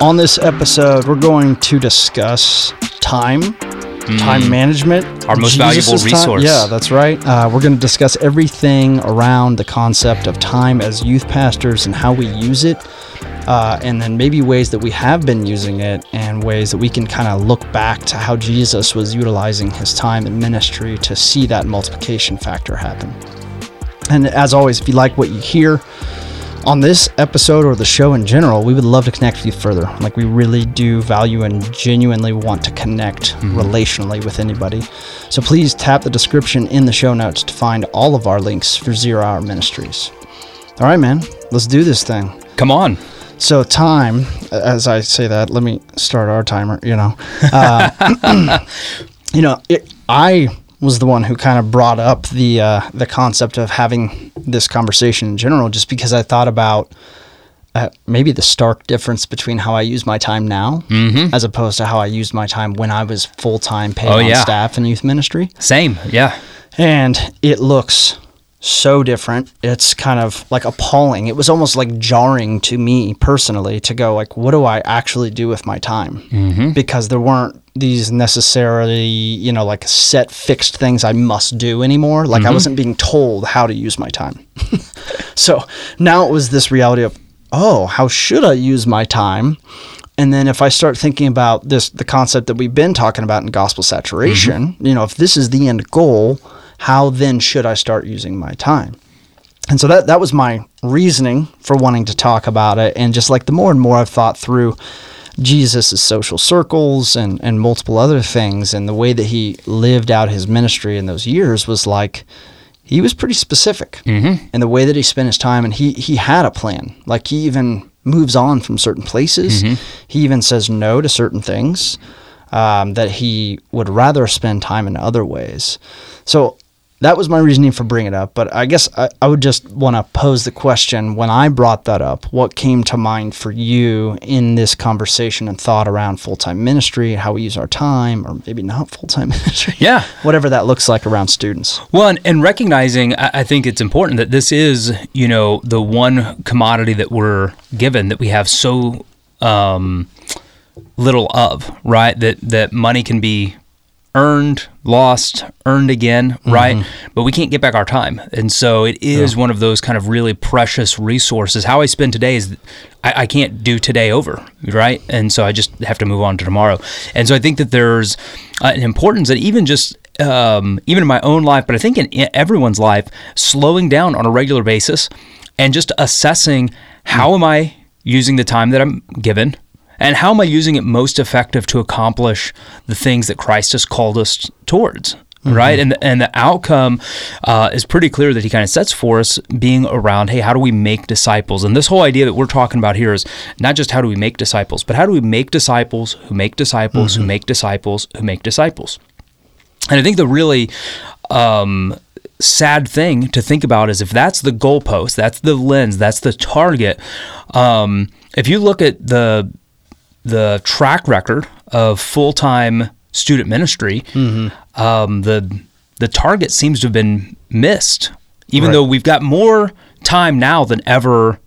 On this episode, we're going to discuss time, time management, Mm. Our most valuable Jesus's time- resource. Yeah, that's right. Uh, we're going to discuss everything around the concept of time as youth pastors and how we use it, uh, and then maybe ways that we have been using it and ways that we can kind of look back to how Jesus was utilizing his time in ministry to see that multiplication factor happen. And as always, if you like what you hear on this episode or the show in general, we would love to connect with you further. Like, we really do value and genuinely want to connect relationally with anybody. So please tap the description in the show notes to find all of our links for Zero Hour Ministries. All right, man, let's do this thing. Come on. So, time, as I say that, let me start our timer, you know. Uh, you know, it, I was the one who kind of brought up the uh, the concept of having this conversation in general, just because I thought about uh, maybe the stark difference between how I use my time now, as opposed to how I used my time when I was full time paid Oh, on yeah. staff in youth ministry Same. Yeah. and it looks so different it's kind of like appalling it was almost like jarring to me personally to go like what do i actually do with my time mm-hmm. because there weren't these necessarily you know like set fixed things i must do anymore. Like i mm-hmm. wasn't being told how to use my time. So now it was this reality of oh how should i use my time? And then if I start thinking about this, the concept that we've been talking about in gospel saturation, mm-hmm. you know, if this is the end goal, how then should I start using my time? And so that that was my reasoning for wanting to talk about it. And just like the more and more I've thought through Jesus' social circles and, and multiple other things and the way that he lived out his ministry in those years was like he was pretty specific Mm-hmm. in the way that he spent his time and he he had a plan. Like he even moves on from certain places. Mm-hmm. He even says no to certain things um, that he would rather spend time in other ways. So that was my reasoning for bringing it up. But I guess I, I would just want to pose the question when I brought that up, what came to mind for you in this conversation and thought around full time ministry, how we use our time, or maybe not full time ministry? Yeah. Whatever that looks like around students. Well, and, and recognizing, I, I think it's important that this is, you know, the one commodity that we're given that we have so um, little of, right? That that money can be earned, lost, earned again, right? But we can't get back our time, and so it is one of those kind of really precious resources. How I spend today is. I, I can't do today over, right? And so I just have to move on to tomorrow. And so I think that there's an importance that even just um, even in my own life, but I think in everyone's life, slowing down on a regular basis and just assessing how am I using the time that I'm given and how am I using it most effective to accomplish the things that Christ has called us towards. Right, and the, and the outcome uh, is pretty clear that he kind of sets for us, being around, hey, how do we make disciples? And this whole idea that we're talking about here is not just how do we make disciples, but how do we make disciples who make disciples who make disciples who make disciples. And I think the really um, sad thing to think about is if that's the goalpost, that's the lens, that's the target. Um, if you look at the the track record of full time student ministry, um, the the target seems to have been missed, even Right. though we've got more time now than ever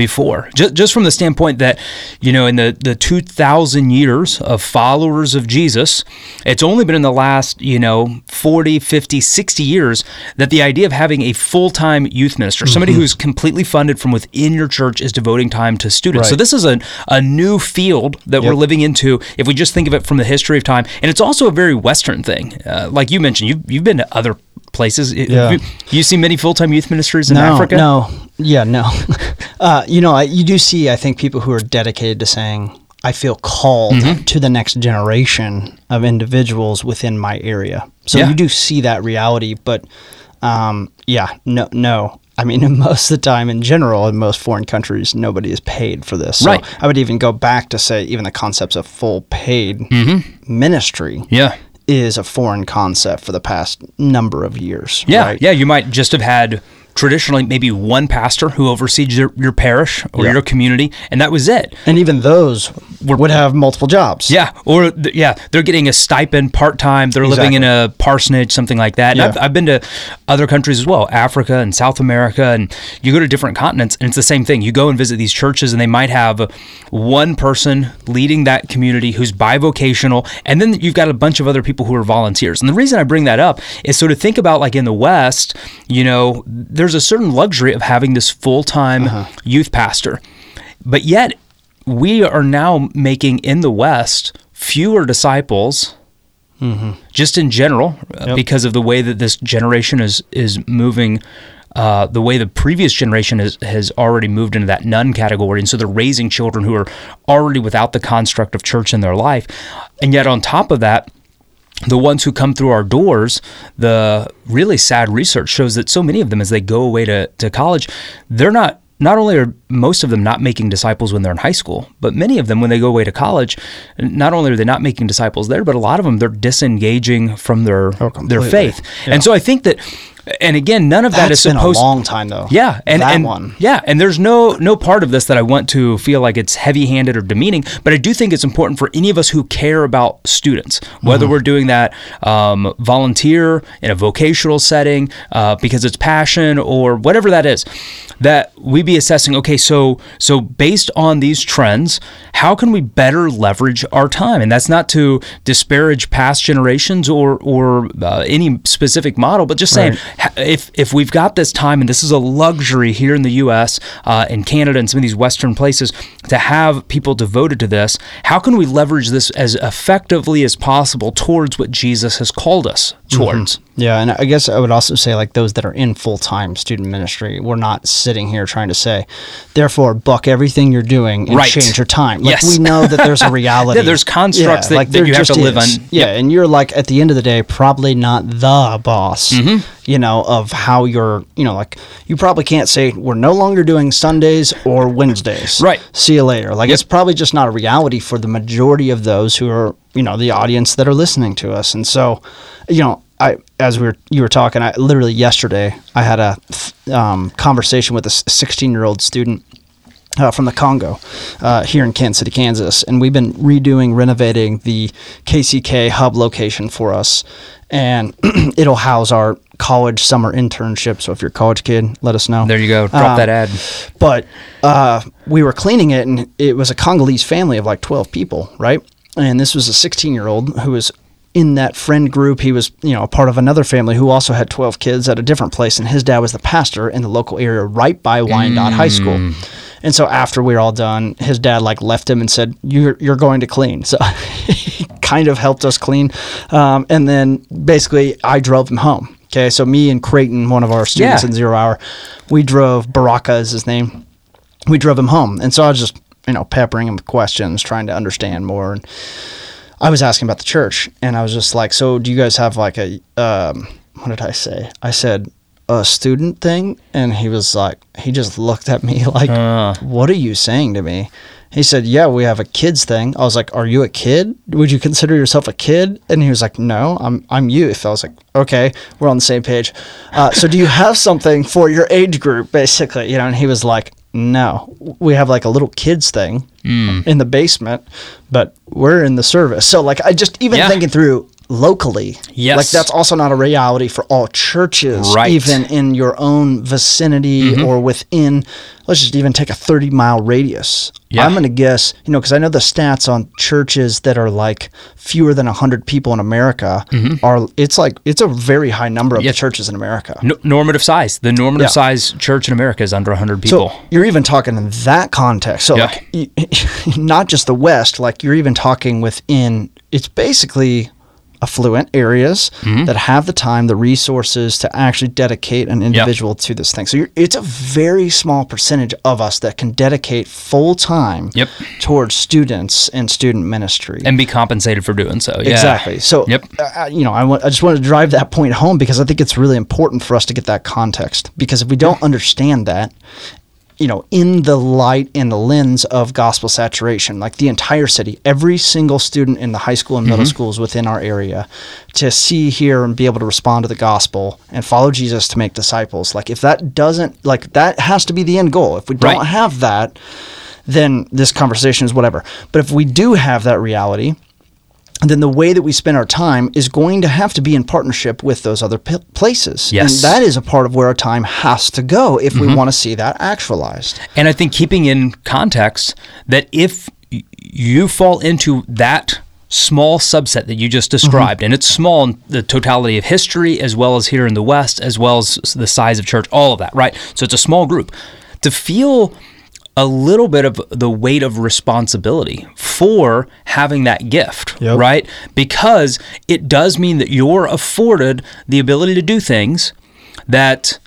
before. Just, just from the standpoint that, you know, in the, the 2,000 years of followers of Jesus, it's only been in the last, you know, 40, 50, 60 years that the idea of having a full time youth minister, somebody who's completely funded from within your church, is devoting time to students. So this is a, a new field that we're living into if we just think of it from the history of time. And it's also a very Western thing. Uh, like you mentioned, you've, you've been to other places. Yeah. You, you see many full time youth ministers in no, Africa? No, yeah, no. uh, you know, I, you do see, I think, people who are dedicated to saying, I feel called Mm-hmm. to the next generation of individuals within my area. So Yeah. you do see that reality, but um, yeah, no, no. I mean, most of the time, in general, in most foreign countries, nobody is paid for this. So Right. I would even go back to say, even the concepts of full paid ministry Mm-hmm. Yeah. Is a foreign concept for the past number of years. Yeah, right? yeah. You might just have had traditionally maybe one pastor who oversees your, your parish or Yeah. your community, and that was it. And even those were would have multiple jobs. yeah, or th- yeah, they're getting a stipend part time. They're living in a parsonage, something like that. And Yeah. I've, I've been to other countries as well, Africa and South America, and you go to different continents, and it's the same thing. You go and visit these churches, and they might have one person leading that community who's bivocational, and then you've got a bunch of other people who are volunteers. And the reason I bring that up is so to think about like in the West, you know, there's a certain luxury of having this full time youth pastor, but yet we are now making in the West fewer disciples. Just in general, uh, Yep. because of the way that this generation is is moving, uh, the way the previous generation has has already moved into that nun category, and so they're raising children who are already without the construct of church in their life, and yet on top of that, the ones who come through our doors, the really sad research shows that so many of them, as they go away to, to college, they're not, not only are most of them not making disciples when they're in high school, but many of them, when they go away to college, not only are they not making disciples there, but a lot of them, they're disengaging from their, oh, their completely. faith. And so I think that, and again, none of that That's been supposed a long time though. yeah, and that and one. yeah, and there's no no part of this that I want to feel like it's heavy-handed or demeaning, but I do think it's important for any of us who care about students, whether Mm-hmm. we're doing that um, volunteer in a vocational setting uh, because it's passion or whatever that is, that we be assessing. Okay, so so based on these trends, how can we better leverage our time? And that's not to disparage past generations or or uh, any specific model, but just saying ha- if if we've got this time and this is a luxury here in the U.S. Uh, and Canada and some of these Western places to have people devoted to this, how can we leverage this as effectively as possible towards what Jesus has called us towards? Yeah, and I guess I would also say like those that are in full time student ministry, we're not sitting here trying to say, therefore buck everything you're doing and Right. change your time. Like Yes. we know that there's a reality. Yeah, there's constructs that- that there you have to live is. on. Yeah, and you're like at the end of the day probably not the boss. Mm-hmm. You know of how you're. You know, like you probably can't say we're no longer doing Sundays or Wednesdays. Right. See you later. Like it's probably just not a reality for the majority of those who are you know the audience that are listening to us, and so you know I as we were you were talking, I literally yesterday I had a um, conversation with a 16 year old student. Uh, from the Congo, uh, here in Kansas City, Kansas, and we've been redoing, renovating the KCK hub location for us, and it'll house our college summer internship. So if you're a college kid, let us know. There you go. Drop Um, that ad. But uh, we were cleaning it, and it was a Congolese family of like 12 people, right? And this was a 16 year old who was in that friend group. He was, you know, a part of another family who also had 12 kids at a different place, and his dad was the pastor in the local area right by Wyandotte High School. And so after we were all done, his dad like left him and said, "You're you're going to clean." So he kind of helped us clean, um, and then basically I drove him home. Okay, so me and Creighton, one of our students Yeah. in Zero Hour, we drove. Baraka is his name. We drove him home, and so I was just you know peppering him with questions, trying to understand more. And I was asking about the church, and I was just like, "So do you guys have like a um, what did I say?" I said a student thing, and he was like, he just looked at me like, Uh. "What are you saying to me?" He said, "Yeah, we have a kids thing." I was like, "Are you a kid? Would you consider yourself a kid?" And he was like, "No, I'm I'm youth." I was like, "Okay, we're on the same page." Uh, so, do you have something for your age group, basically? You know? And he was like, "No, we have like a little kids thing hmm. in the basement, but we're in the service." So, like, I just even Yeah. thinking through locally, Yes. like that's also not a reality for all churches, Right. even in your own vicinity mm-hmm. or within. Let's just even take a thirty mile radius. Yeah. I'm going to guess, you know, because I know the stats on churches that are like fewer than 100 people in America mm-hmm. are, it's like, it's a very high number of Yeah. the churches in America. No, normative size. The normative Yeah. size church in America is under 100 people. So you're even talking in that context. So like, not just the West, like you're even talking within, it's basically affluent areas Mm-hmm. that have the time, the resources to actually dedicate an individual to this thing. So you're, it's a very small percentage of us that can dedicate full time Yep. towards students and student ministry. and be compensated for doing so. Yeah. Exactly. So, Yep. uh, you know, I want- I just wanted to drive that point home because I think it's really important for us to get that context. Because if we don't understand that, you know, in the light and the lens of gospel saturation, like the entire city, every single student in the high school and Mm-hmm. middle schools within our area, to see, hear, and be able to respond to the gospel and follow Jesus to make disciples. Like, if that doesn't, like, that has to be the end goal. If we don't Right. have that, then this conversation is whatever. But if we do have that reality, then the way that we spend our time is going to have to be in partnership with those other p- places. Yes. And that is a part of where our time has to go if we mm-hmm. want to see that actualized. And I think keeping in context that if you fall into that small subset that you just mm-hmm. described, and it's small in the totality of history as well as here in the West, as well as the size of church, all of that, right? So it's a small group. To feel a little bit of the weight of responsibility for having that gift, Yep. right? Because it does mean that you're afforded the ability to do things that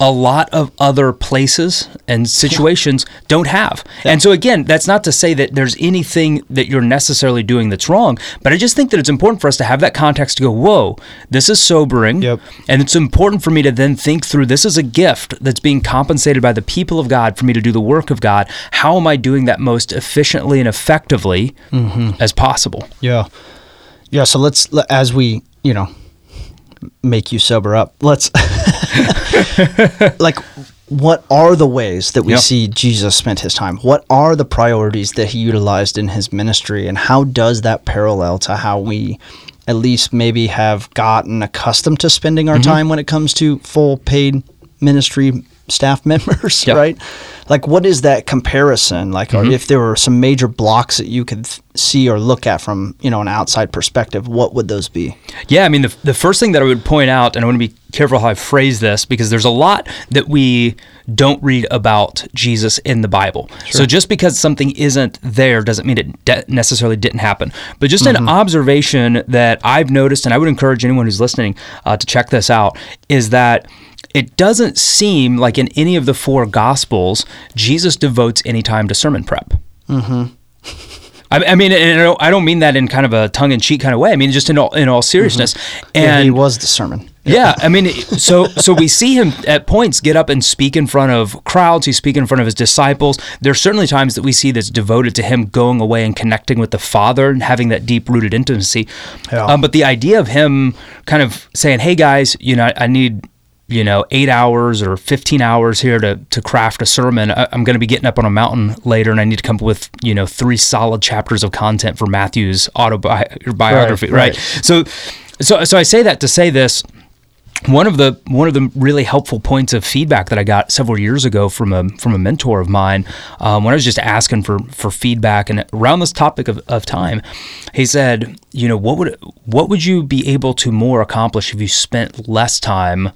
a lot of other places and situations don't have. And so again, that's not to say that there's anything that you're necessarily doing that's wrong, but I just think that it's important for us to have that context to go, "Whoa, this is sobering." Yep. And it's important for me to then think through this is a gift that's being compensated by the people of God for me to do the work of God. How am I doing that most efficiently and effectively mm-hmm. as possible? Yeah. Yeah. So let's, as we, you know, make you sober up, let's, like, what are the ways that we Yep. see Jesus spent his time? What are the priorities that he utilized in his ministry? And how does that parallel to how we at least maybe have gotten accustomed to spending our mm-hmm. time when it comes to full paid ministry staff members, right? Like, what is that comparison? Like, or if there were some major blocks that you could th- see or look at from, you know, an outside perspective, what would those be? Yeah, I mean, the, the first thing that I would point out, and I want to be careful how I phrase this because there's a lot that we don't read about Jesus in the Bible. So just because something isn't there doesn't mean it de- necessarily didn't happen. But just an observation that I've noticed, and I would encourage anyone who's listening uh, to check this out, is that it doesn't seem like in any of the four Gospels, Jesus devotes any time to sermon prep. I, I mean, and I don't, I don't mean that in kind of a tongue-in-cheek kind of way. I mean, just in all in all seriousness. Yeah, And he was the sermon. yeah, I mean, so so we see him at points get up and speak in front of crowds. He speak in front of his disciples. There's certainly times that we see that's devoted to him going away and connecting with the Father and having that deep rooted intimacy. Yeah. Um, but the idea of him kind of saying, "Hey guys, you know, I, I need." You know, eight hours or fifteen hours here to to craft a sermon. I, I'm going to be getting up on a mountain later, and I need to come up with you know three solid chapters of content for Matthew's autobiography, Right, right? right. So, so so I say that to say this one of the one of the really helpful points of feedback that I got several years ago from a from a mentor of mine um, when I was just asking for for feedback and around this topic of, of time, he said, you know, what would what would you be able to more accomplish if you spent less time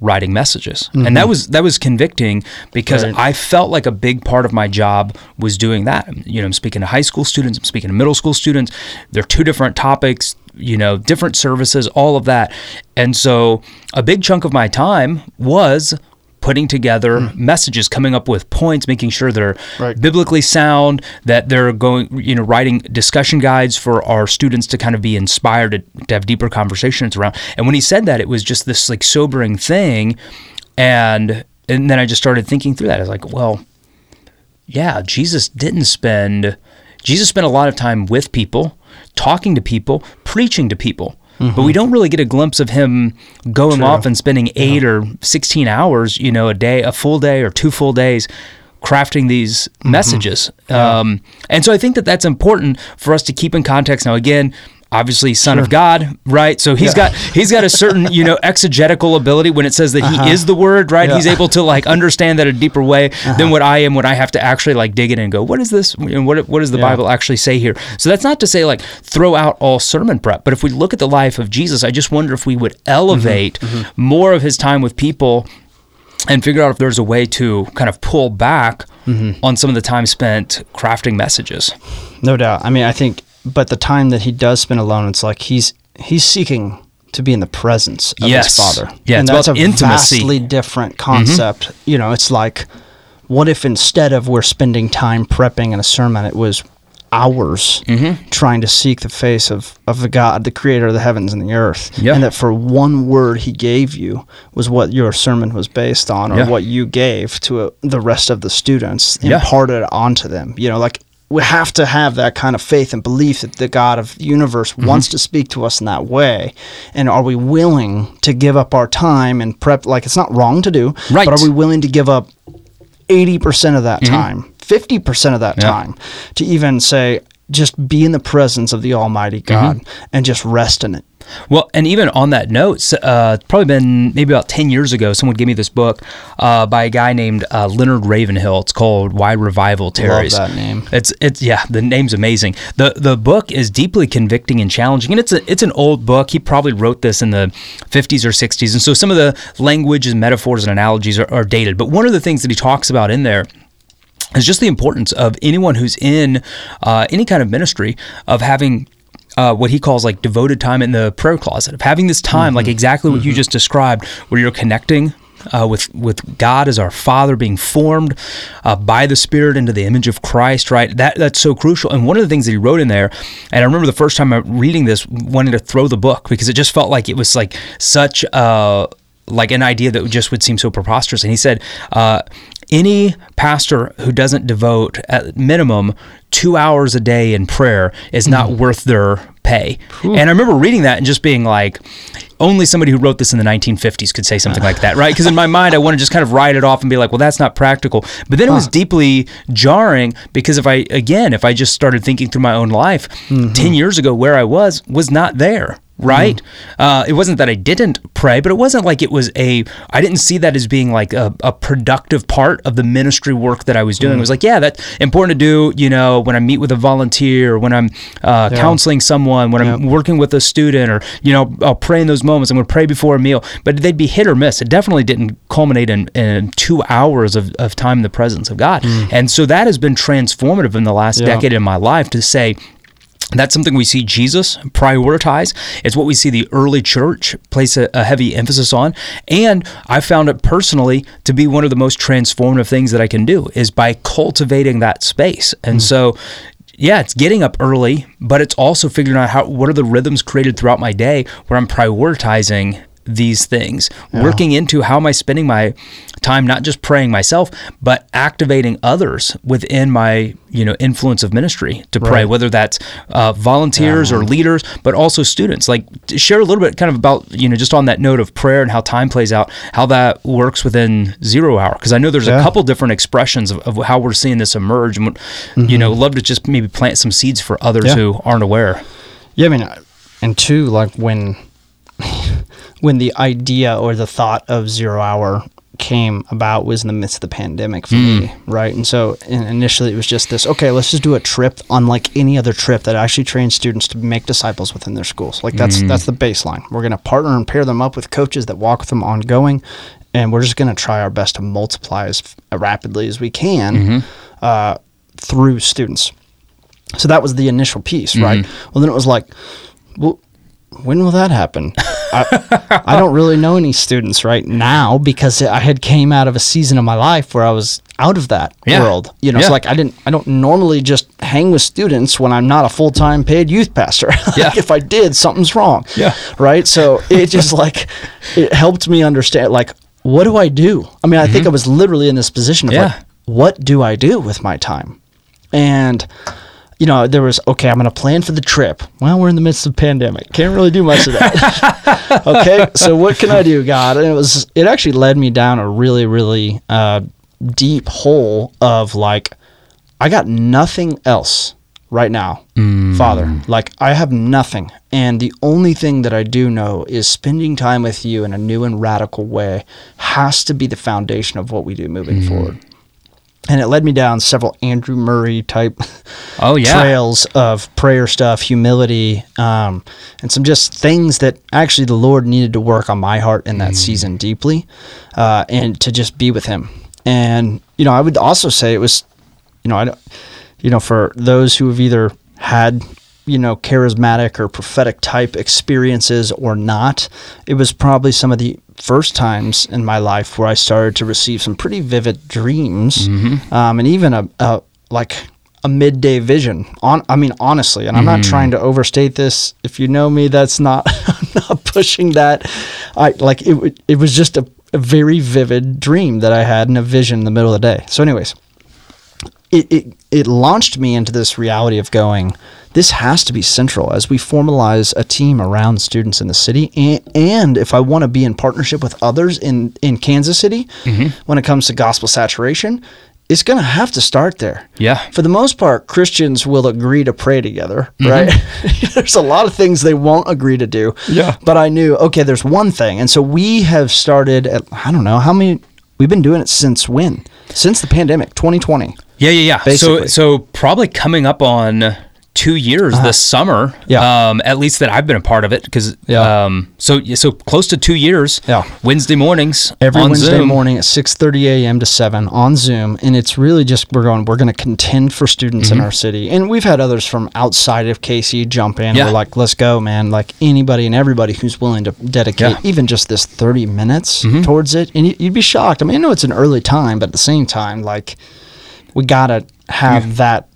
writing messages. And mm-hmm. that was that was convicting because Right. i felt like a big part of my job was doing that. You know i'm speaking to high school students i'm speaking to middle school students. They're two different topics you know different services all of that. And so a big chunk of my time was putting together hmm. messages coming up with points making sure they're Right. biblically sound that they're going you know writing discussion guides for our students to kind of be inspired to, to have deeper conversations around. And when he said that it was just this like sobering thing. And and then i just started thinking through that. I was like well yeah jesus didn't spend jesus spent a lot of time with people talking to people preaching to people but we don't really get a glimpse of him going True. off and spending eight or 16 hours you know a day a full day or two full days crafting these messages. Um, and so i think that that's important for us to keep in context. Now again obviously son of god right? So he's got he's got a certain you know exegetical ability when it says that he uh-huh. is the word right? Yeah. he's able to like understand that a deeper way uh-huh. than what i am when i have to actually like dig in and go what is this? And what, what does the Yeah. bible actually say here? So that's not to say like throw out all sermon prep but if we look at the life of jesus i just wonder if we would mm-hmm. elevate mm-hmm. more of his time with people and figure out if there's a way to kind of pull back mm-hmm. on some of the time spent crafting messages. No doubt. I mean, I think, but the time that he does spend alone, it's like he's he's seeking to be in the presence of Yes. his father. Yeah, and it's that's a intimacy. vastly different concept. You know, it's like, what if instead of we're spending time prepping in a sermon, it was hours Mm-hmm. trying to seek the face of, of the God, the creator of the heavens and the earth. Yeah. And that for one word he gave you was what your sermon was based on or Yeah. what you gave to uh the rest of the students, Yeah. imparted onto them. You know, like we have to have that kind of faith and belief that the God of the universe Mm-hmm. wants to speak to us in that way. And are we willing to give up our time and prep? Like, it's not wrong to do, Right. but are we willing to give up 80% of that time, 50% of that Yeah. time to even say, just be in the presence of the Almighty God and just rest in it. Well, and even on that note, uh, probably been maybe about 10 years ago, someone gave me this book uh, by a guy named uh, Leonard Ravenhill. It's called Why Revival Tarries. that name. It's it's yeah, the name's amazing. The the book is deeply convicting and challenging, and it's a it's an old book. He probably wrote this in the 50s or 60s, and so some of the language and metaphors and analogies are, are dated. But one of the things that he talks about in there is just the importance of anyone who's in uh, any kind of ministry of having uh, what he calls like devoted time in the prayer closet of having this time like exactly what you just described where you're connecting uh, with with God as our Father, being formed uh, by the Spirit into the image of Christ, right? That that's so crucial. And one of the things that he wrote in there, and I remember the first time I reading this, wanting to throw the book because it just felt like it was like such uh, like an idea that just would seem so preposterous. And he said, uh, any pastor who doesn't devote at minimum two hours a day in prayer is not worth their pay. And I remember reading that and just being like, only somebody who wrote this in the 1950s could say something like that, right? Because in my mind, I want to just kind of write it off and be like, well, that's not practical. But then it was deeply jarring because if I, again, if I just started thinking through my own life, mm-hmm. 10 years ago, where I was, was not there right? Uh, it wasn't that I didn't pray, but it wasn't like it was a. I didn't see that as being like a, a productive part of the ministry work that I was doing. It was like, yeah, that's important to do. You know, when I meet with a volunteer, or when I'm uh, counseling someone, when I'm working with a student, or you know, I'll pray in those moments. I'm going to pray before a meal, but they'd be hit or miss. It definitely didn't culminate in, in two hours of, of time in the presence of God, and so that has been transformative in the last Yeah. decade in my life to say. That's something we see Jesus prioritize. It's what we see the early church place a, a heavy emphasis on. And I found it personally to be one of the most transformative things that I can do is by cultivating that space. And hmm. so yeah, it's getting up early, but it's also figuring out how what are the rhythms created throughout my day where I'm prioritizing these things, working into how am I spending my time not just praying myself, but activating others within my you know influence of ministry to pray, Right. whether that's uh, volunteers or leaders, but also students. Like share a little bit, kind of about you know just on that note of prayer and how time plays out, how that works within zero hour. Because I know there's a couple different expressions of, of how we're seeing this emerge, and you know, love to just maybe plant some seeds for others Yeah. who aren't aware. Yeah, I mean, and two, like when when the idea or the thought of zero hour came about was in the midst of the pandemic for me, hmm. right? And so in, initially it was just this, okay, let's just do a trip unlike any other trip that actually trains students to make disciples within their schools. Like that's hmm. that's the baseline. We're going to partner and pair them up with coaches that walk with them ongoing, and we're just going to try our best to multiply as uh, rapidly as we can mm-hmm. uh, through students. So that was the initial piece, mm-hmm. right? Well, then it was like, well, when will that happen? I, I don't really know any students right now because I had came out of a season of my life where I was out of that Yeah. world. You know, Yeah. so like I didn't, I don't normally just hang with students when I'm not a full time paid youth pastor. Like, Yeah. if I did, something's wrong. Yeah. Right. So it just like it helped me understand like what do I do? I mean, I think I was literally in this position of Mm-hmm. Yeah. like, what do I do with my time? And you know, there was okay. I'm going to plan for the trip. Well, we're in the midst of pandemic. Can't really do much of that. okay, so what can I do, God? And it was. It actually led me down a really, really uh, deep hole of like, I got nothing else right now, Father. Like I have nothing, and the only thing that I do know is spending time with you in a new and radical way has to be the foundation of what we do moving forward. And it led me down several Andrew Murray type Oh yeah, trails of prayer stuff, humility, um, and some just things that actually the Lord needed to work on my heart in that season deeply, uh, and to just be with Him. And you know, I would also say it was, you know, I, don't- you know, for those who have either had you know charismatic or prophetic type experiences or not, it was probably some of the first times in my life where I started to receive some pretty vivid dreams, um, and even a, a like a midday vision. On, I mean, honestly, and I'm not trying to overstate this. If you know me, that's not I'm not pushing that. I like it. It was just a, a very vivid dream that I had in a vision in the middle of the day. So, anyways, it, it it launched me into this reality of going this has to be central as we formalize a team around students in the city and, and if i want to be in partnership with others in in kansas city when it comes to gospel saturation it's going to have to start there. Yeah. For the most part, Christians will agree to pray together, Mm-hmm. right? there's a lot of things they won't agree to do. Yeah. But I knew, okay, there's one thing. And so we have started, at, I don't know, how many, we've been doing it since when? Since the pandemic, 2020. Yeah, yeah, yeah. Basically. So, so probably coming up on two years this summer. Uh-huh. Yeah. Um, at least that I've been a part of it because. Yeah. Um, so so close to two years. Yeah. Wednesday mornings. Every Wednesday Zoom. morning at 6:30 a.m. to 7 on Zoom, and it's really just we're going. We're going to contend for students Mm-hmm. in our city, and we've had others from outside of KC jump in. Yeah. We're like, let's go, man! Like anybody and everybody who's willing to dedicate Yeah. Mm-hmm. even just this 30 minutes towards it, and you- you'd be shocked. I mean, I know it's an early time, but at the same time, like we gotta have that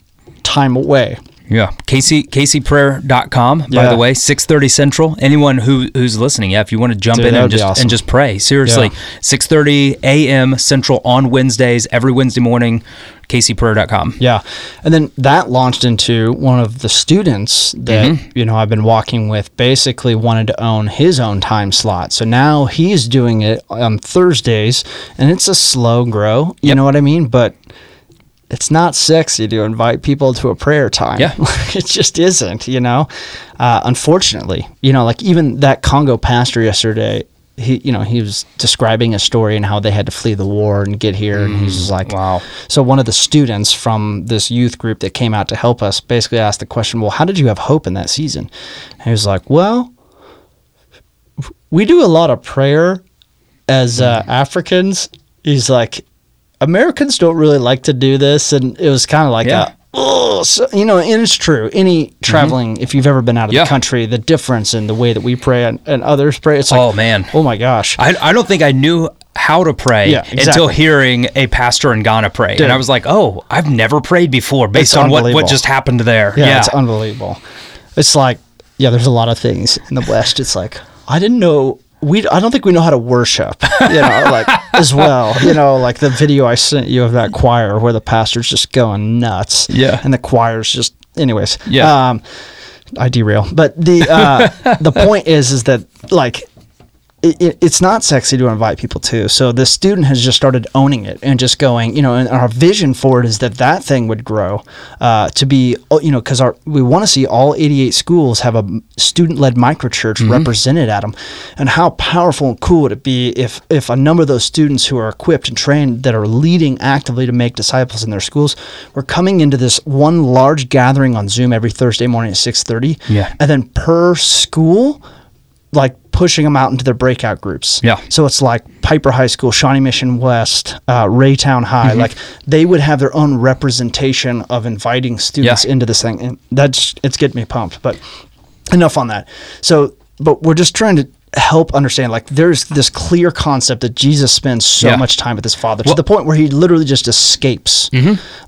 time away. Yeah. Casey KCPrayer.com, by Yeah. the way, 630 Central. Anyone who who's listening, yeah, if you want to jump Dude, in and just awesome. and just pray. Seriously. Yeah. 630 a.m. Central on Wednesdays, every Wednesday morning, KCPrayer.com. Yeah. And then that launched into one of the students that, Mm-hmm. you know, I've been walking with basically wanted to own his own time slot. So now he's doing it on Thursdays and it's a slow grow. You Yep. know what I mean? But it's not sexy to invite people to a prayer time. Yeah. it just isn't, you know. Uh, unfortunately, you know, like even that Congo pastor yesterday, he, you know, he was describing a story and how they had to flee the war and get here, and he's just like, Wow. So one of the students from this youth group that came out to help us basically asked the question, "Well, how did you have hope in that season?" And he was like, "Well, we do a lot of prayer as uh, Mm-hmm. Africans." He's like, Americans don't really like to do this, and it was kind of like Yeah. a, oh, so, you know, and it's true. Any traveling, if you've ever been out of Mm-hmm. Yeah. the country, the difference in the way that we pray and, and others pray, it's like, Oh, man. oh my gosh, I, I don't think I knew how to pray Yeah, until hearing a pastor in Ghana pray. Dude. And I was like, oh, I've never prayed before based It's on what, what just happened there. yeah, it's unbelievable. It's like, yeah, there's a lot of things in the West. It's like I didn't know. We, I don't think we know how to worship, you know, like as well, you know, like the video I sent you of that choir where the pastor's just going nuts, Yeah. and the choir's just, anyways, Yeah. Um, I derail, but the uh, the point is, is that like it, it, it's not sexy to invite people to. So the student has just started owning it and just going, you know, and our vision for it is that that thing would grow uh, to be, oh, you know, because our we want to see all 88 schools have a student-led microchurch represented at them, and how powerful and cool would it be if if a number of those students who are equipped and trained that are leading actively to make disciples in their schools were coming into this one large gathering on Zoom every Thursday morning at 6:30, Yeah. and then per school like pushing them out into their breakout groups. Yeah. So it's like Piper High School, Shawnee Mission West, uh, Raytown High. Mm-hmm. Like they would have their own representation of inviting students Yeah. into this thing, and that's it's getting me pumped. But enough on that. So, but we're just trying to help understand like there's this clear concept that Jesus spends so Yeah. much time with his father Well- to the point where he literally just escapes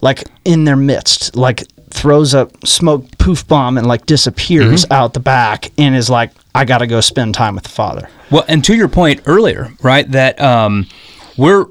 like in their midst like throws a smoke poof bomb and like disappears out the back and is like I got to go spend time with the father. Well, and to your point earlier, right, that um, we're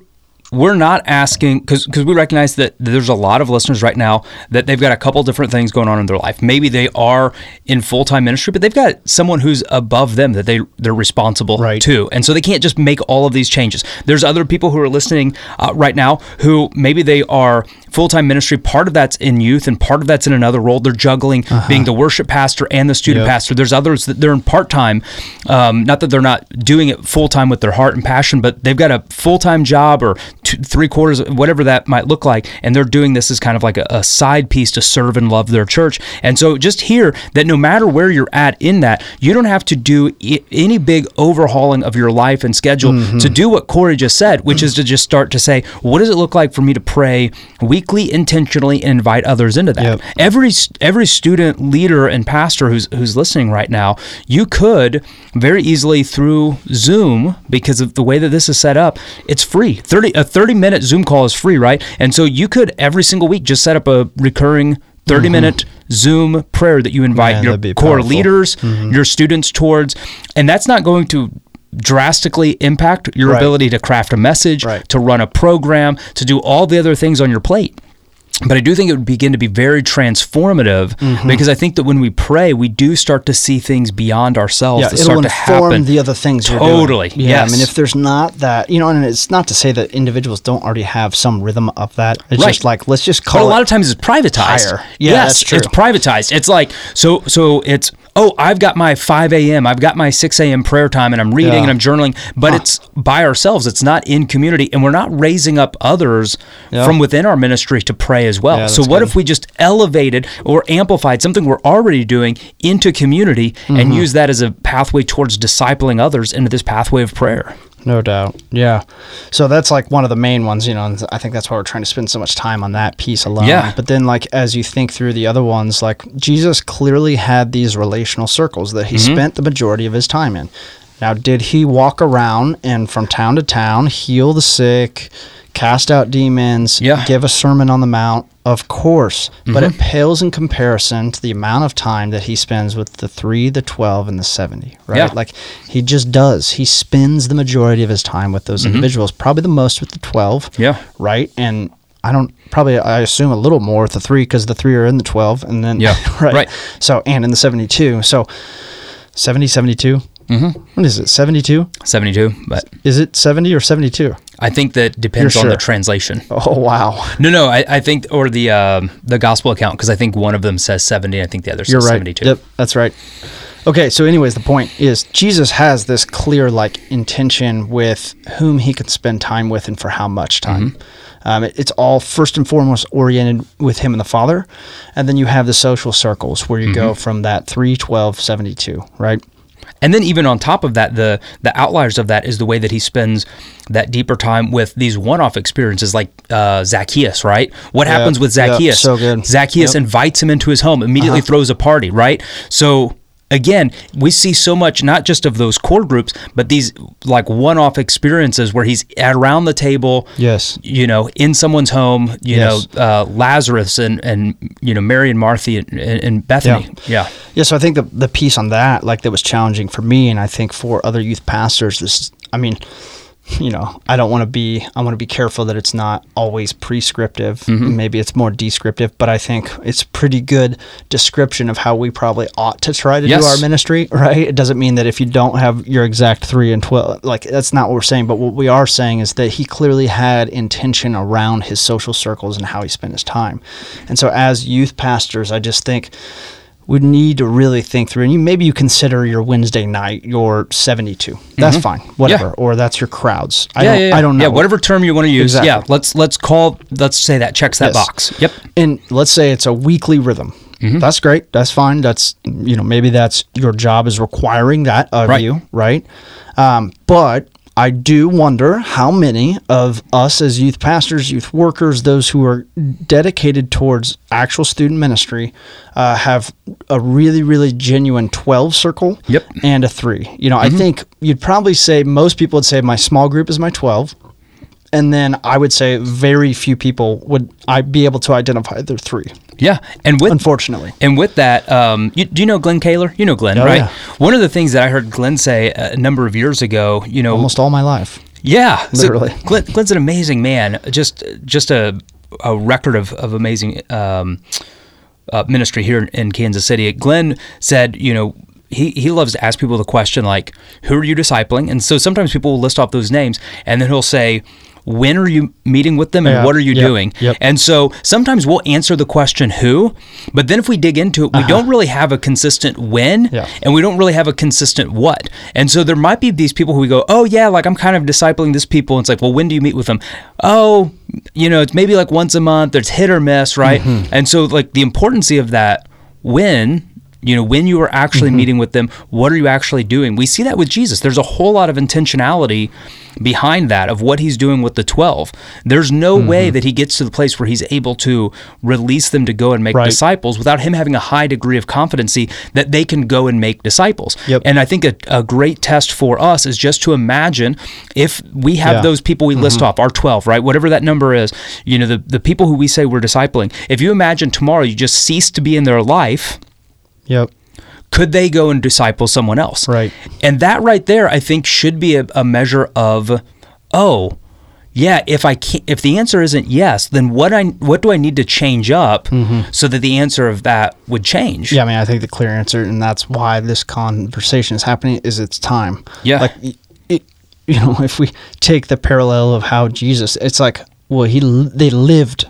we're not asking because because we recognize that there's a lot of listeners right now that they've got a couple different things going on in their life. Maybe they are in full time ministry, but they've got someone who's above them that they they're responsible Right. to, and so they can't just make all of these changes. There's other people who are listening uh, right now who maybe they are full time ministry. Part of that's in youth, and part of that's in another role. They're juggling being the worship pastor and the student Uh-huh. Yep. pastor. There's others that they're in part time. Um, not that they're not doing it full time with their heart and passion, but they've got a full time job or two, three quarters, whatever that might look like, and they're doing this as kind of like a, a side piece to serve and love their church. And so just hear that no matter where you're at in that, you don't have to do I- any big overhauling of your life and schedule Mm-hmm. to do what Cory just said, which is to just start to say, what does it look like for me to pray weekly, intentionally, and invite others into that? Yep. every every student leader and pastor who's who's listening right now, you could very easily through Zoom because of the way that this is set up, it's free. 30 a 30 minute Zoom call is free, right? And so you could every single week just set up a recurring 30 minute Zoom prayer that you invite your core powerful. leaders, your students towards and that's not going to drastically impact your Right. ability to craft a message, Right. to run a program, to do all the other things on your plate. But I do think it would begin to be very transformative Mm-hmm. because I think that when we pray, we do start to see things beyond ourselves yeah, that it'll start to inform happen. the other things. Totally. Yeah, I mean, if there's not that, you know, and it's not to say that individuals don't already have some rhythm of that. It's Right. just like let's just but call a lot of times it's privatized. higher. Yeah, yes, that's true. it's privatized. It's like so. So it's oh, I've got my 5 a.m. I've got my 6 a.m. prayer time, and I'm reading Yeah. and I'm journaling. But it's by ourselves. It's not in community, and we're not raising up others Yeah. from within our ministry to pray as well. Yeah, so what good. if we just elevated or amplified something we're already doing into community and Mm-hmm. use that as a pathway towards discipling others into this pathway of prayer? No doubt. Yeah. So that's like one of the main ones, you know, and I think that's why we're trying to spend so much time on that piece alone. Yeah. But then like as you think through the other ones, like Jesus clearly had these relational circles that he Mm-hmm. spent the majority of his time in. Now, did he walk around and from town to town heal the sick, cast out demons, Yeah. give a sermon on the mount? Of course, but Mm-hmm. it pales in comparison to the amount of time that he spends with the 3, the 12 and the 70, right? Yeah. Like he just does. He spends the majority of his time with those individuals, probably the most with the 12. Mm-hmm. Yeah. Right? And I don't probably I assume a little more with the 3 cuz the 3 are in the 12 and then Yeah, right. right. So and in the 72. So 70 72. Mm-hmm. What is it? 72? 72, but Is it 70 or 72? I think that depends You're on the translation. Oh wow. No, no, I, I think, or the um, the gospel account, because I think one of them says 70, I think the other says You're right. 72. Yep, that's right. Okay, so anyways, the point is Jesus has this clear like intention with whom he can spend time with and for how much time. Mm-hmm. Um, it- it's all first and foremost oriented with him and the Father, and then you have the social circles where you go Mm-hmm. from that 3, 12, 72, right? And then even on top of that, the the outliers of that is the way that he spends that deeper time with these one-off experiences, like uh, Zacchaeus. Right? What Yeah, happens with Zacchaeus? so good. Zacchaeus Yep. Uh-huh. invites him into his home, immediately throws a party. Right? So again, we see so much not just of those core groups, but these like one-off experiences where he's around the table. Yes. You know, in someone's home. You Yes. know, uh, Lazarus and and you know Mary and Martha and, and Bethany. Yeah. Yeah, so I think the the piece on that, like that was challenging for me, and I think for other youth pastors, this, I mean, you know, I don't want to be, I want to be careful that it's not always prescriptive. Mm-hmm. Maybe it's more descriptive, but I think it's pretty good description of how we probably ought to try to Yes. do our ministry, right? It doesn't mean that if you don't have your exact three and twelve, like that's not what we're saying. But what we are saying is that he clearly had intention around his social circles and how he spent his time. And so, as youth pastors, I just think would need to really think through and you maybe you consider your Wednesday night your 72 that's fine whatever or that's your crowds I, Mm-hmm. yeah, don't, yeah, yeah. I don't know Yeah, whatever term you want to use. Exactly. Yeah, let's let's call let's say that checks that Yes. box. Yep. and let's say it's a weekly rhythm Mm-hmm. that's great that's fine that's you know maybe that's your job is requiring that of Right. you right um, but I do wonder how many of us as youth pastors, youth workers, those who are dedicated towards actual student ministry, uh, have a really, really genuine 12 circle Yep. Mm-hmm. and a three. You know, I think you'd probably say most people would say my small group is my 12. And then I would say very few people would I be able to identify their three, Yeah, and with unfortunately. and with that, um, you, do you know Glenn Kaler? You know Glenn, Oh, right? yeah. One of the things that I heard Glenn say a number of years ago, you know, Almost all my life. Yeah, so Literally. Glenn, Glenn's an amazing man. Just just a a record of of amazing um, uh, ministry here in Kansas City. Glenn said, you know. He, he loves to ask people the question like, "Who are you discipling?" And so sometimes people will list off those names, and then he'll say, "When are you meeting with them, and Yeah, what are you yep, doing?" yep. And so sometimes we'll answer the question "Who," but then if we dig into it, we don't really have a consistent when, Uh-huh. Yeah. and we don't really have a consistent what. And so there might be these people who we go, oh yeah, like I'm kind of discipling this people. And it's like, well, when do you meet with them? Oh, you know, it's maybe like once a month. There's hit or miss, right? Mm-hmm. And so like the importance of that when. You know, when you are actually Mm-hmm. meeting with them, what are you actually doing? We see that with Jesus. There's a whole lot of intentionality behind that of what he's doing with the 12. There's no Mm-hmm. way that he gets to the place where he's able to release them to go and make Right. disciples without him having a high degree of competency that they can go and make disciples. Yep. And I think a, a great test for us is just to imagine if we have Yeah. those people we list off, our 12, right? Whatever that number is, you know, the, the people who we say we're discipling, if you imagine tomorrow you just cease to be in their life, Yep. could they go and disciple someone else? Right. And that right there, I think, should be a, a measure of, oh, yeah, if I can if the answer isn't yes, then what I what do I need to change up so that the answer of that would change? Mm-hmm. Yeah, I mean, I think the clear answer, and that's why this conversation is happening, is it's time. Yeah. Like, it, you know, if we take the parallel of how Jesus, it's like, well, he they lived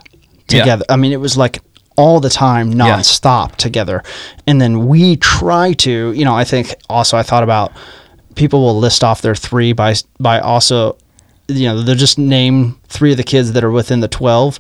Yeah. together. I mean, it was like all the time, Yeah. nonstop together. And then we try to, you know, I think also I thought about people will list off their three by by also, you know, they'll just name three of the kids that are within the twelve,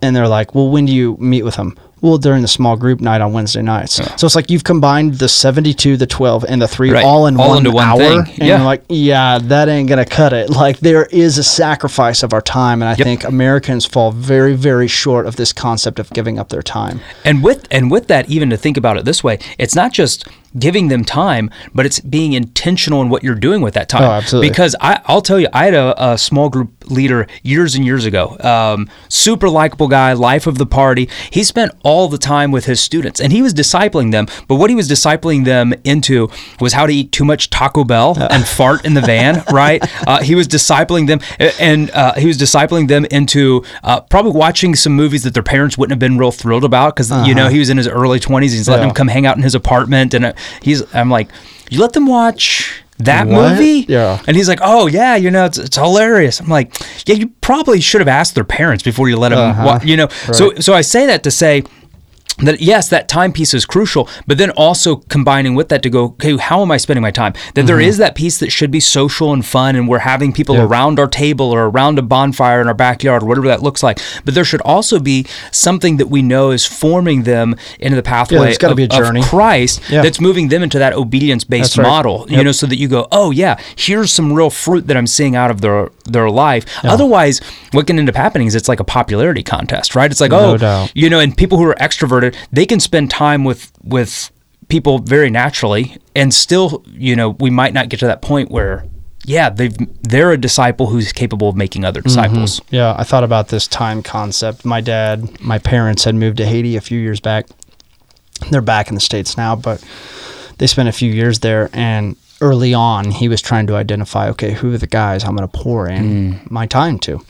and they're like, well, when do you meet with them? Well, during the small group night on Wednesday nights. So it's like you've combined the 72, the 12, and the three Right. all in All one into one hour. thing. And Yeah. you're like, yeah, that ain't going to cut it. Like, there is a sacrifice of our time. And I Yep. think Americans fall very, very short of this concept of giving up their time. And with and with that, even to think about it this way, it's not just giving them time, but it's being intentional in what you're doing with that time. Oh, absolutely. Because I, I'll tell you, I had a, a small group leader years and years ago. Um, super likable guy, life of the party. He spent all the time with his students, and he was discipling them. But what he was discipling them into was how to eat too much Taco Bell and fart in the van. Right? Uh, he was discipling them, and uh, he was discipling them into uh, probably watching some movies that their parents wouldn't have been real thrilled about because you know he was in his early 20s. He's letting Uh-huh. Yeah. them come hang out in his apartment, and uh, he's. I'm like, you let them watch that What? movie? Yeah. And he's like, oh yeah, you know, it's, it's hilarious. I'm like, yeah, you probably should have asked their parents before you let them. Uh-huh. You know, so so I say that to say that yes, that time piece is crucial, but then also combining with that to go, okay, how am I spending my time? That there is that piece that should be social and fun, and we're having people Mm-hmm. Yeah. around our table or around a bonfire in our backyard, or whatever that looks like. But there should also be something that we know is forming them into the pathway there's gotta of, be a of journey. Christ Yeah. that's moving them into that obedience-based right. model. You know, so that you go, oh yeah, here's some real fruit that I'm seeing out of their their life. Otherwise, what can end up happening is it's like a popularity contest, right? It's like, No oh, doubt. you know, and people who are extroverted, they can spend time with with people very naturally, and still, you know, we might not get to that point where, yeah, they've they're a disciple who's capable of making other mm-hmm. disciples. Yeah, I thought about this time concept. My dad, my parents had moved to Haiti a few years back. They're back in the States now, but they spent a few years there. And early on, he was trying to identify okay, who are the guys I'm going to pour in my time to?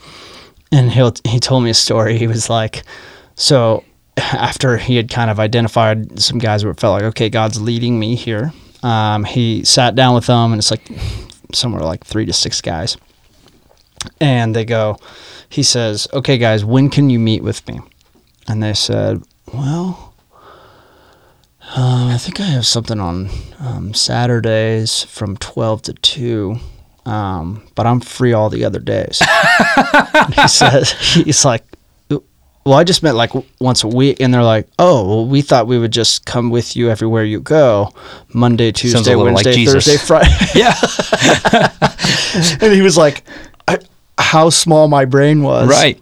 And he he told me a story. He was like, so after he had kind of identified some guys where it felt like, okay, God's leading me here, um, he sat down with them, and it's like somewhere like three to six guys and they go he says okay guys when can you meet with me and they said well um, i think i have something on um, saturdays from 12 to 2 um, but i'm free all the other days he says he's like well i just meant like once a week and they're like oh well we thought we would just come with you everywhere you go monday tuesday little like wednesday thursday friday Yeah, and he was like, I, "How small my brain was." right.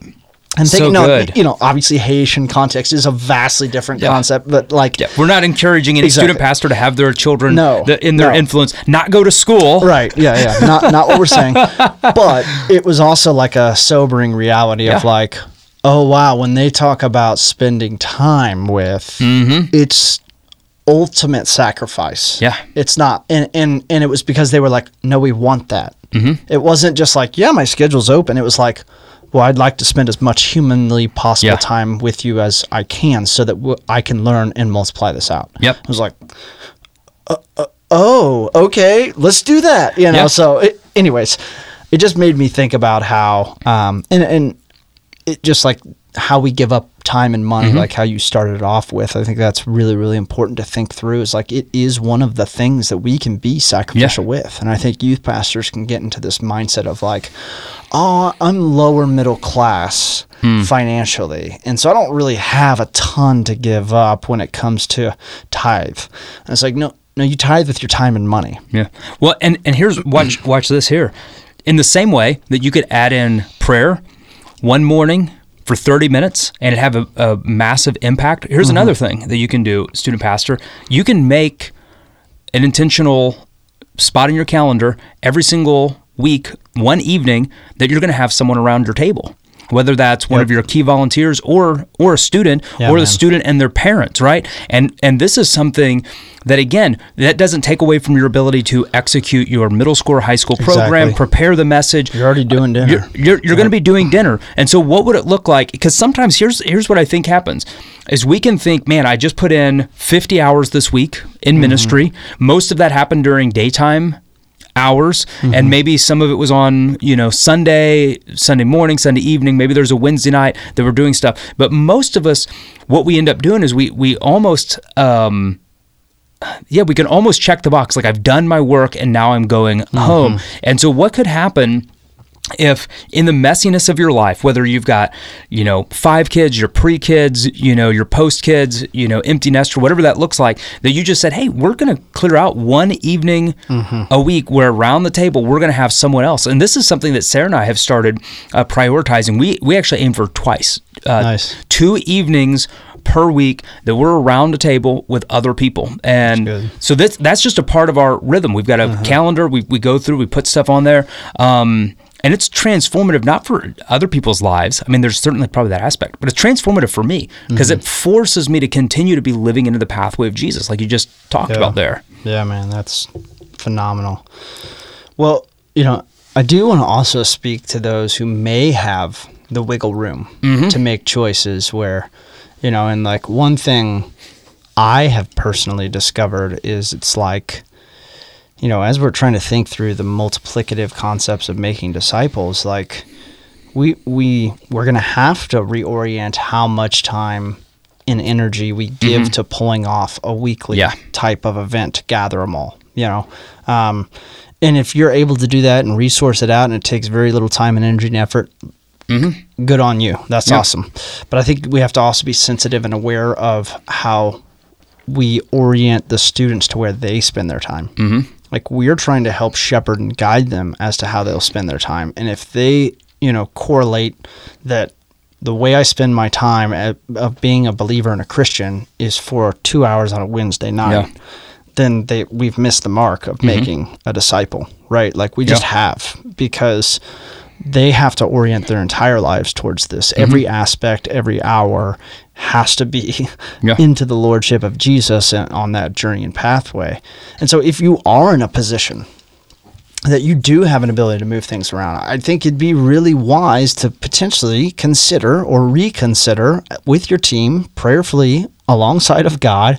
And So thinking, no, good. you know, obviously Haitian context is a vastly different Yeah. concept, but like, Yeah, we're not encouraging any Exactly. student pastor to have their children No, that in their no. influence not go to school. right, yeah, yeah, not not what we're saying, but it was also like a sobering reality of like, oh wow, when they talk about spending time with, it's ultimate sacrifice. Yeah. it's not, and and and it was because they were like, no, we want that. Mm-hmm. It wasn't just like, yeah, my schedule's open. It was like. Well, I'd like to spend as much humanly possible Yeah. time with you as I can, so that w- I can learn and multiply this out. Yep. I was like, uh, uh, oh, okay, let's do that. You know. Yeah. So, it, anyways, it just made me think about how, um, and and it just like how we give up time and money, Mm-hmm. like how you started off with. I think that's really really important to think through. Is like it is one of the things that we can be sacrificial with, and I think youth pastors can get into this mindset of like, oh, I'm lower middle class Hmm. financially, and so I don't really have a ton to give up when it comes to tithe. And it's like no. No, you tithe with your time and money. Yeah. Well, and and here's watch watch this here. In the same way that you could add in prayer one morning for 30 minutes and it have a, a massive impact. Here's another mm-hmm. thing that you can do, student pastor. You can make an intentional spot in your calendar every single week, one evening that you're going to have someone around your table. Whether that's one Yep. of your key volunteers or or a student Yeah, or the student and their parents, right? And and this is something that again that doesn't take away from your ability to execute your middle school or high school program, Exactly. prepare the message. You're already doing dinner. You're you're, you're going to be doing dinner, and so what would it look like? Because sometimes here's here's what I think happens: is we can think, man, I just put in 50 hours this week in Mm-hmm. ministry. Most of that happened during daytime hours. Mm-hmm. and maybe some of it was on you know sunday sunday morning sunday evening. Maybe there's a wednesday night that we're doing stuff. But most of us what we end up doing is we we almost um yeah we can almost check the box. Like i've done my work and now i'm going Mm-hmm. home. And so what could happen if in the messiness of your life whether you've got you know five kids your pre-kids you know your post-kids you know empty nest or whatever that looks like that you just said hey we're going to clear out one evening a week where around the table we're going to have someone else. And this is something that sarah and i have started uh, prioritizing. We we actually aim for twice uh, Nice. two evenings per week that we're around a table with other people. And. Uh-huh. so that's that's just a part of our rhythm. We've got a calendar. We, we go through we put stuff on there. Um, and it's transformative not for other people's lives i mean there's certainly probably that aspect but it's transformative for me because Mm-hmm. it forces me to continue to be living into the pathway of jesus like you just talked Yeah. about there Yeah, man, that's phenomenal. Well, you know, I do want to also speak to those who may have the wiggle room to make choices where, you know, and like one thing I have personally discovered is it's like, you know, as we're trying to think through the multiplicative concepts of making disciples, like we we we're gonna have to reorient how much time and energy we give to pulling off a weekly Yeah. type of event to gather them all. You know, um, and if you're able to do that and resource it out, and it takes very little time and energy and effort, good on you. That's Yeah. awesome. But I think we have to also be sensitive and aware of how we orient the students to where they spend their time. Mm-hmm. Like we're trying to help shepherd and guide them as to how they'll spend their time. And if they, you know, correlate that the way I spend my time at, of being a believer and a Christian is for two hours on a Wednesday night, Yeah. then they we've missed the mark of mm-hmm. making a disciple, right? Like we just have because they have to orient their entire lives towards this. Every mm-hmm. aspect, every hour has to be Yeah. into the lordship of Jesus and on that journey and pathway. And so if you are in a position that you do have an ability to move things around. I think it'd be really wise to potentially consider or reconsider with your team prayerfully alongside of God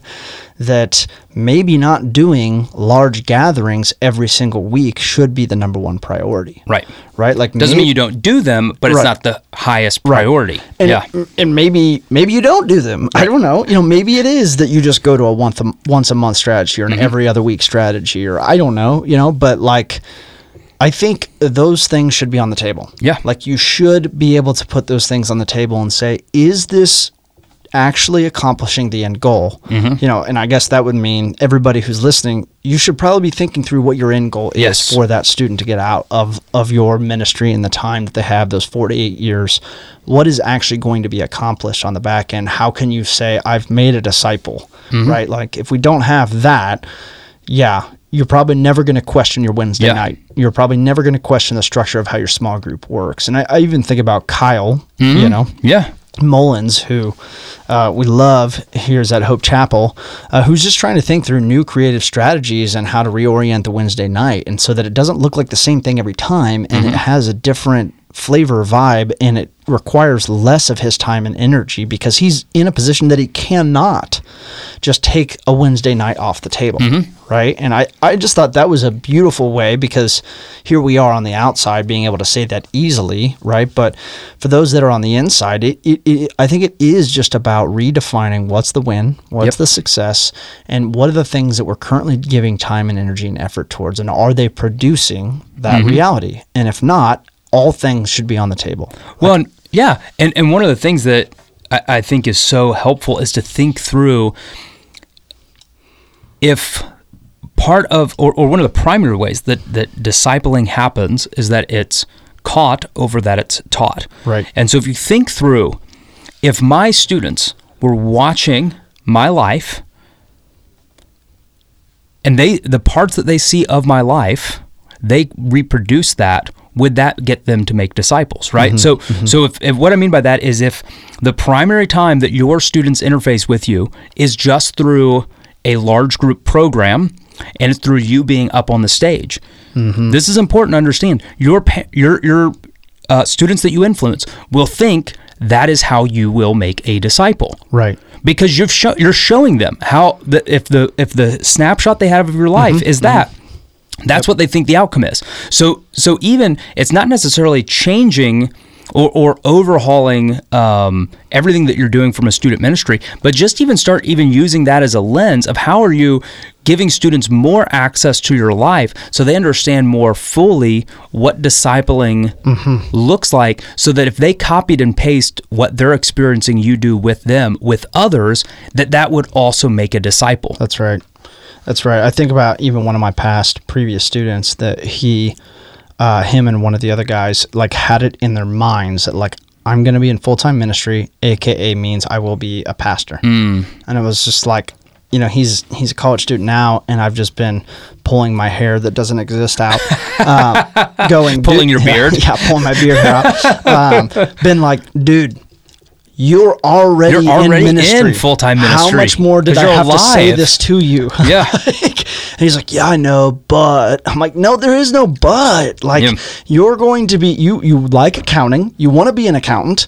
that maybe not doing large gatherings every single week should be the number one priority. right Right? Like doesn't may- mean you don't do them but it's not the highest priority and, yeah and maybe maybe you don't do them. I don't know. You know, maybe it is that you just go to a once a, once a month strategy or an Mm-hmm. every other week strategy or I don't know, you know, but like I think those things should be on the table. Yeah. Like you should be able to put those things on the table and say, is this actually accomplishing the end goal? Mm-hmm. You know, and I guess that would mean everybody who's listening, you should probably be thinking through what your end goal is Yes. for that student to get out of of your ministry and the time that they have those 4 to 8 years what is actually going to be accomplished on the back end how can you say i've made a disciple Mm-hmm. right like if we don't have that yeah you're probably never going to question your wednesday Yeah. night you're probably never going to question the structure of how your small group works and i, I even think about kyle Mm-hmm. you know yeah Mullins, who uh, we love here is at Hope Chapel, uh, who's just trying to think through new creative strategies and how to reorient the Wednesday night, and so that it doesn't look like the same thing every time, and it has a different flavor vibe, and it requires less of his time and energy because he's in a position that he cannot just take a Wednesday night off the table, mm-hmm. right? And I, I just thought that was a beautiful way because here we are on the outside being able to say that easily, right? But for those that are on the inside, it, it, it I think it is just about redefining what's the win, what's Yep. the success, and what are the things that we're currently giving time and energy and effort towards, and are they producing that mm-hmm. reality? And if not, all things should be on the table. Well, and, yeah, and and one of the things that I, I think is so helpful is to think through if part of or, or one of the primary ways that that discipling happens is that it's caught over that it's taught. Right. And so if you think through if my students were watching my life and they the parts that they see of my life they reproduce that, would that get them to make disciples, right? Mm-hmm. So, mm-hmm. so if, if what I mean by that is if the primary time that your students interface with you is just through a large group program and it's through you being up on the stage. Mm-hmm. This is important to understand. Your your your uh, students that you influence will think that is how you will make a disciple Right. because you've sho- you're showing them how the if the if the snapshot they have of your life is that that's what they think the outcome is. So so even it's not necessarily changing or, or overhauling um, everything that you're doing from a student ministry but just even start even using that as a lens of how are you giving students more access to your life so they understand more fully what discipling looks like so that if they copied and paste what they're experiencing you do with them with others that that would also make a disciple. That's right. That's right. I think about even one of my past previous students that he, uh, him and one of the other guys, like had it in their minds that like I'm going to be in full time ministry, aka means I will be a pastor. Mm. And it was just like, you know, he's he's a college student now, and I've just been pulling my hair that doesn't exist out, um, going Pulling "Dude," your beard? yeah, pulling my beard out. Um, been like, dude. You're already, You're already in ministry. in full-time How much more did I have to say this to you? Yeah. Like, and he's like, yeah, I know, but I'm like, no, there is no but. Like, Yeah. you're going to be you. You like accounting. You want to be an accountant.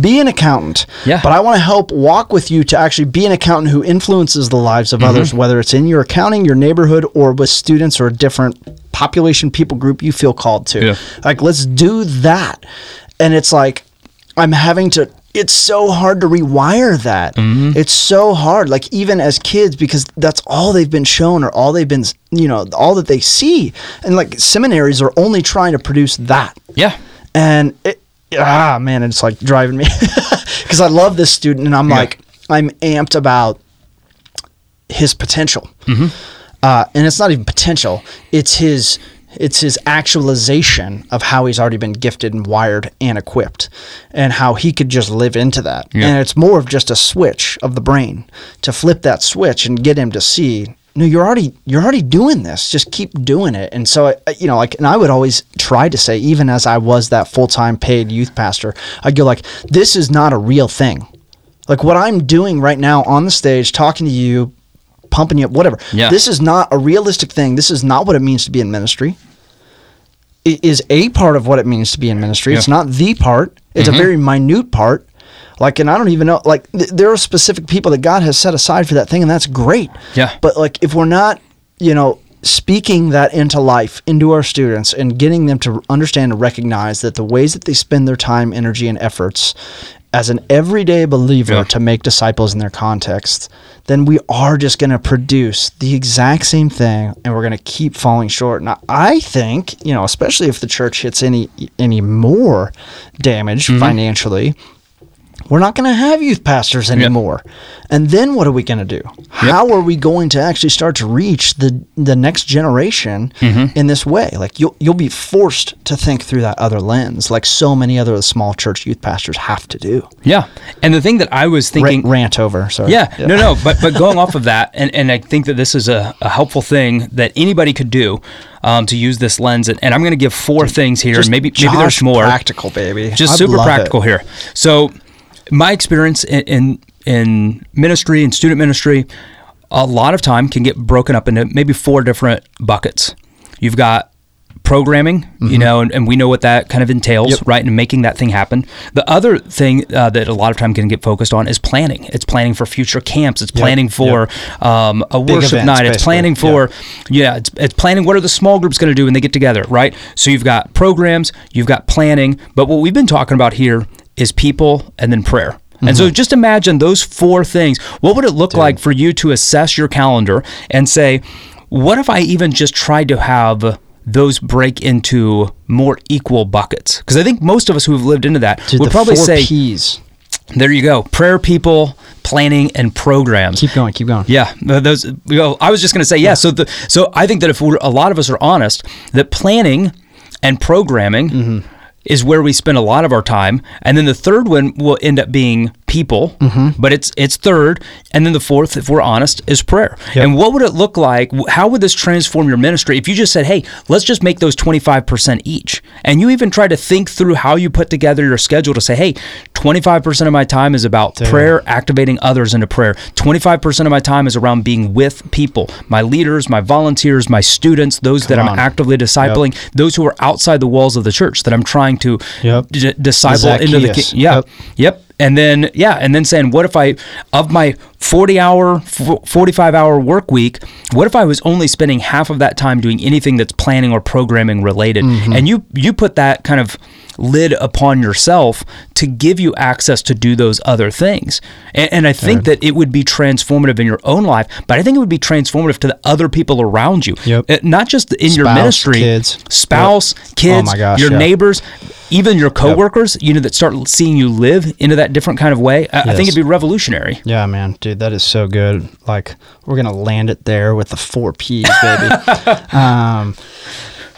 Be an accountant. Yeah. But I want to help walk with you to actually be an accountant who influences the lives of Mm-hmm. others, whether it's in your accounting, your neighborhood, or with students or a different population, people group you feel called to. Yeah. Like, let's do that. And it's like, I'm having to. It's so hard to rewire that. Mm-hmm. It's so hard. Like even as kids, because that's all they've been shown, or all they've been, you know, all that they see. And like seminaries are only trying to produce that. yeah And it, ah, man, it's like driving me because I love this student, and I'm Yeah. like, I'm amped about his potential. Mm-hmm. Uh, and it's not even potential; it's his it's his actualization of how he's already been gifted and wired and equipped, and how he could just live into that. Yeah. And it's more of just a switch of the brain to flip that switch and get him to see. No, you're already you're already doing this. Just keep doing it. And so, I- you know, like, and I would always try to say, even as I was that full time paid youth pastor, I'd go like, this is not a real thing. Like what I'm doing right now on the stage, talking to you, pumping you up, whatever. Yeah. This is not a realistic thing. This is not what it means to be in ministry. It is a part of what it means to be in ministry. It's not the part. It's a mm-hmm. very minute part. Like, and I don't even know. Like, th- there are specific people that God has set aside for that thing, and that's great. Yeah. But like, if we're not, you know, speaking that into life, into our students, and getting them to understand and recognize that the ways that they spend their time, energy, and efforts as an everyday believer Yeah. to make disciples in their context, then we are just going to produce the exact same thing, and we're going to keep falling short. I- I think, you know, especially if the church hits any any more damage Mm-hmm. financially, we're not going to have youth pastors anymore. And then what are we going to do? How are we going to actually start to reach the the next generation Mm-hmm. in this way? Like you'll you'll be forced to think through that other lens, like so many other small church youth pastors have to do. yeah and the thing that i was thinking rant over. Sorry. Yeah, no, no, but but going off of that, and, and I think that this is a, a helpful thing that anybody could do um, to use this lens. And, and I'm going to give four things here, and maybe maybe there's more. Practical, baby. Just I super love it. practical here. So, my experience in, in in ministry and student ministry, a lot of time can get broken up into maybe four different buckets. You've got programming, you know, and, and we know what that kind of entails, Mm-hmm. Yep. right? And making that thing happen. The other thing uh, that a lot of time can get focused on is planning. It's planning for future camps. It's planning for um, a worship events, night. It's planning for, yeah, it's, it's planning what are the small groups going to do when they get together, right? So you've got programs, you've got planning, but what we've been talking about here is people and then prayer. And so just imagine those four things. What would it look like for you to assess your calendar and say, what if I even just tried to have those break into more equal buckets? Because I think most of us who have lived into that Dude, would probably say, P's. there you go, prayer, people, planning, and programs. Keep going. Keep going. Yeah, those. You know, I was just going to say yeah. So the so I think that if we're, a lot of us are honest, that planning and programming Mm-hmm. Is where we spend a lot of our time, and then the third one will end up being people, Mm-hmm. but it's it's third, and then the fourth, if we're honest, is prayer. Yep. And what would it look like? How would this transform your ministry if you just said, "Hey, let's just make those twenty five percent each," and you even try to think through how you put together your schedule to say, "Hey, twenty five percent of my time is about prayer, activating others into prayer. Twenty five percent of my time is around being with people, my leaders, my volunteers, my students, those that I'm actively discipling, those who are outside the walls of the church that I'm trying to Yep. d- disciple into the Zacchaeus. ki- yeah Yep. yep and then yeah and then saying what if i of my 40 hour 45 hour work week what if i was only spending half of that time doing anything that's planning or programming related? Mm-hmm. and you you put that kind of lid upon yourself to give you access to do those other things. And, and i think that it would be transformative in your own life but i think it would be transformative to the other people around you. Yep. Uh, not just in your ministry kids. spouse kids Oh my gosh, your yeah. neighbors even your coworkers you know that start seeing you live into that different kind of way. I, I think it'd be revolutionary. Yeah, man, dude, that is so good. Like we're gonna land it there with the four P's, baby. um,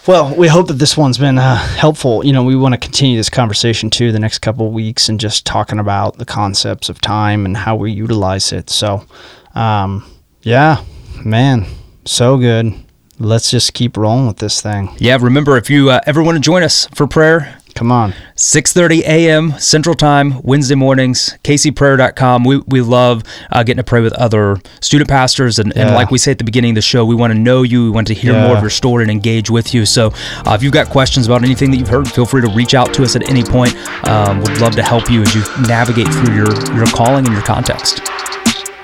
well, we hope that this one's been uh, helpful. You know, we want to continue this conversation too the next couple of weeks and just talking about the concepts of time and how we utilize it. So, um, yeah, man, so good. Let's just keep rolling with this thing. yeah remember if you uh, ever want to join us for prayer Come on. 6.30 a.m central time wednesday mornings kcprayer.com we, we love uh, getting to pray with other student pastors. And, and like we say at the beginning of the show we want to know you. We want to hear more of your story and engage with you. So uh, if you've got questions about anything that you've heard feel free to reach out to us at any point. Um, we'd love to help you as you navigate through your, your calling and your context.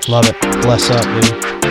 Love it. Bless up, dude.